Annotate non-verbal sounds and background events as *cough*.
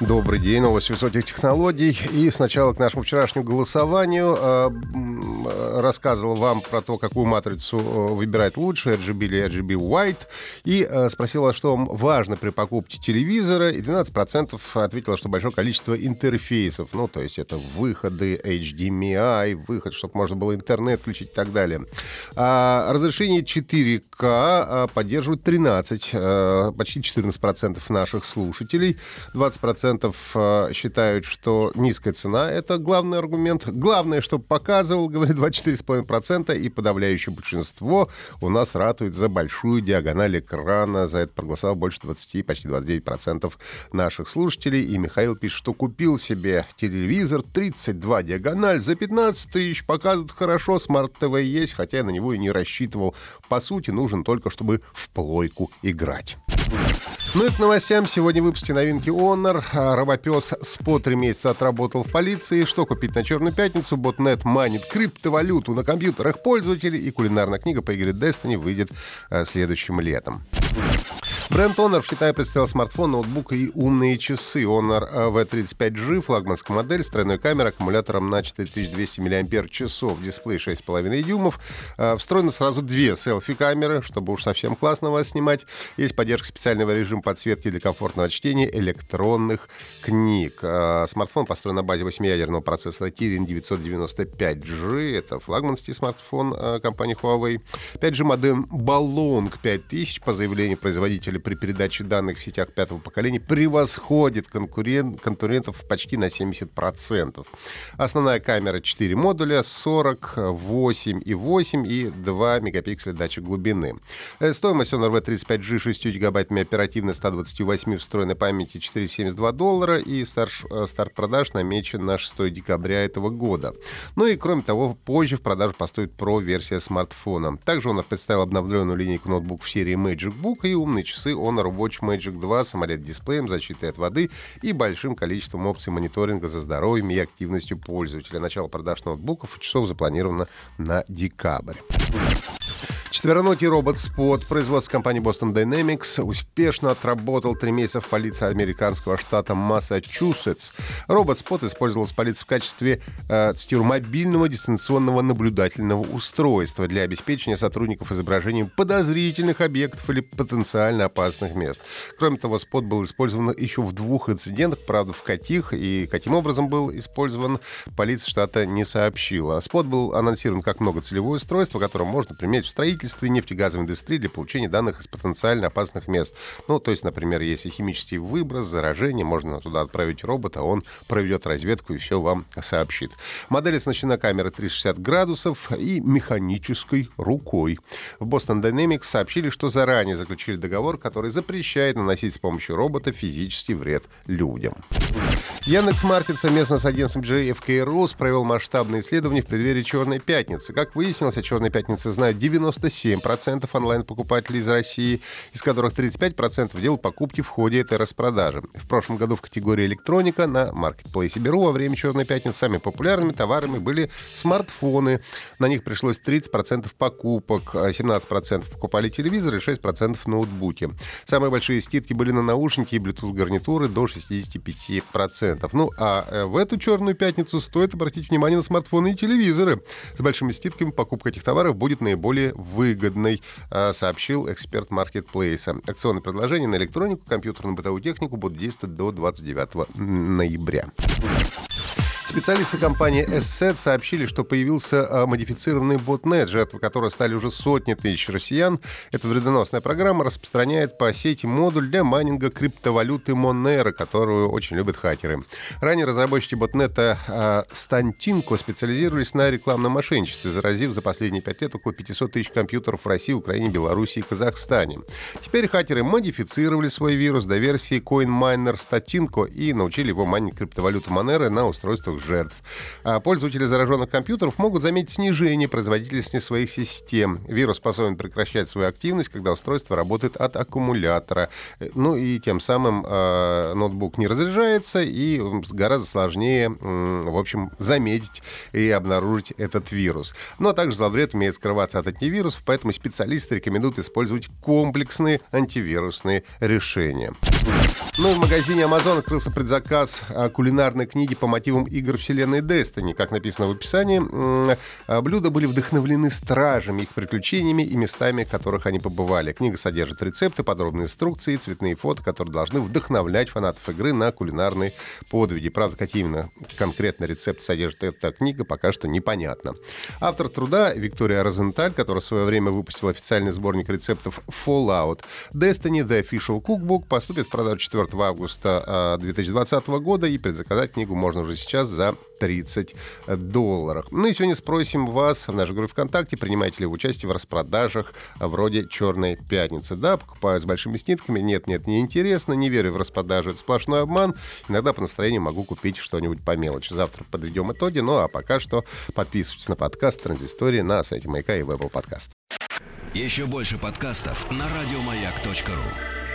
Добрый день, новости высоких технологий. И сначала к нашему вчерашнему голосованию. А, рассказывал вам про то, какую матрицу э, выбирать лучше, RGB или RGB White, и э, спросила, что вам важно при покупке телевизора, и 12% ответила, что большое количество интерфейсов, ну, то есть это выходы HDMI, выход, чтобы можно было интернет включить и так далее. А разрешение 4К а, поддерживает 13, э, почти 14% наших слушателей, 20% считают, что низкая цена — это главный аргумент. Главное, чтобы показывал, *laughs* говорит 24,5%, и подавляющее большинство у нас ратует за большую диагональ экрана. За это проголосовало больше 20, почти 29% наших слушателей. И Михаил пишет, что купил себе телевизор 32 диагональ за 15 тысяч. Показывает хорошо, смарт-ТВ есть, хотя я на него и не рассчитывал. По сути, нужен только, чтобы в плойку играть. Ну и к новостям. Сегодня в выпуске новинки Honor. Робопес Spot три месяца отработал в полиции. Что купить на Черную пятницу? Ботнет майнит криптовалюту на компьютерах пользователей. И кулинарная книга по игре Destiny выйдет э, следующим летом. Бренд Honor в Китае представил смартфон, ноутбук и умные часы. Honor V35G, флагманская модель с тройной камерой, аккумулятором на 4200 мАч, дисплей 6,5 дюймов. А, встроено сразу две селфи-камеры, чтобы уж совсем классно вас снимать. Есть поддержка специального режима подсветки для комфортного чтения электронных книг. А, смартфон построен на базе 8-ядерного процессора Kirin 995G. Это флагманский смартфон компании Huawei. 5G модем Balong 5000 по заявлению производителя показатели при передаче данных в сетях пятого поколения превосходит конкурент, конкурентов почти на 70%. Основная камера 4 модуля, 48 и 8 и 2 мегапикселя датчик глубины. Э, стоимость Honor V35G 6 гигабайтами оперативной 128 встроенной памяти 472 доллара и старт, э, старт продаж намечен на 6 декабря этого года. Ну и кроме того, позже в продажу поступит Pro версия смартфона. Также он представил обновленную линейку ноутбук в серии Magic Book и умные часы часы Honor Watch Magic 2 с AMOLED-дисплеем, защитой от воды и большим количеством опций мониторинга за здоровьем и активностью пользователя. Начало продаж ноутбуков и часов запланировано на декабрь. Четвероногий робот Spot производства компании Boston Dynamics успешно отработал три месяца в полиции американского штата Массачусетс. Робот Spot использовался в полиции в качестве, э, цитирую, мобильного дистанционного наблюдательного устройства для обеспечения сотрудников изображением подозрительных объектов или потенциально опасных мест. Кроме того, Spot был использован еще в двух инцидентах, правда, в каких и каким образом был использован, полиция штата не сообщила. Spot был анонсирован как многоцелевое устройство, которое можно применять в строительстве строительстве нефтегазовой индустрии для получения данных из потенциально опасных мест. Ну, то есть, например, если химический выброс, заражение, можно туда отправить робота, он проведет разведку и все вам сообщит. Модель оснащена камерой 360 градусов и механической рукой. В Boston Dynamics сообщили, что заранее заключили договор, который запрещает наносить с помощью робота физический вред людям. Яндекс Маркет совместно с агентством JFK Rus провел масштабное исследование в преддверии Черной пятницы. Как выяснилось, о Черной пятнице знают 97 7% онлайн-покупателей из России, из которых 35% делал покупки в ходе этой распродажи. В прошлом году в категории электроника на маркетплейсе Беру во время Черной пятницы самыми популярными товарами были смартфоны. На них пришлось 30% покупок, 17% а покупали телевизоры и 6% ноутбуки. Самые большие скидки были на наушники и Bluetooth-гарнитуры до 65%. Ну, а э, в эту Черную пятницу стоит обратить внимание на смартфоны и телевизоры. С большими скидками покупка этих товаров будет наиболее выгодной выгодной, а, сообщил эксперт маркетплейса. Акционные предложения на электронику, компьютерную бытовую технику будут действовать до 29 ноября. Специалисты компании Asset сообщили, что появился а, модифицированный ботнет, жертвы которого стали уже сотни тысяч россиян. Эта вредоносная программа распространяет по сети модуль для майнинга криптовалюты Monero, которую очень любят хакеры. Ранее разработчики ботнета э, Stantinko специализировались на рекламном мошенничестве, заразив за последние пять лет около 500 тысяч компьютеров в России, Украине, Беларуси и Казахстане. Теперь хакеры модифицировали свой вирус до версии CoinMiner Statinko и научили его майнить криптовалюту Monero на устройствах новых жертв. А пользователи зараженных компьютеров могут заметить снижение производительности своих систем. Вирус способен прекращать свою активность, когда устройство работает от аккумулятора. Ну и тем самым э, ноутбук не разряжается и гораздо сложнее, э, в общем, заметить и обнаружить этот вирус. Но также зловред умеет скрываться от антивирусов, поэтому специалисты рекомендуют использовать комплексные антивирусные решения. Ну и в магазине Amazon открылся предзаказ кулинарной книги по мотивам игр вселенной Destiny. Как написано в описании, а, блюда были вдохновлены стражами, их приключениями и местами, в которых они побывали. Книга содержит рецепты, подробные инструкции и цветные фото, которые должны вдохновлять фанатов игры на кулинарные подвиги. Правда, какие именно конкретно рецепты содержит эта книга, пока что непонятно. Автор труда Виктория Розенталь, которая в свое время выпустила официальный сборник рецептов Fallout. Destiny The Official Cookbook поступит в продажу 4 августа 2020 а, года, и предзаказать книгу можно уже сейчас за 30 долларов. Ну и сегодня спросим вас в нашей группе ВКонтакте, принимаете ли вы участие в распродажах вроде «Черной пятницы». Да, покупаю с большими снитками. Нет, нет, не интересно, не верю в распродажу, это сплошной обман. Иногда по настроению могу купить что-нибудь по мелочи. Завтра подведем итоги, ну а пока что подписывайтесь на подкаст «Транзистория» на сайте Маяка и Apple Podcast. Еще больше подкастов на радиомаяк.ру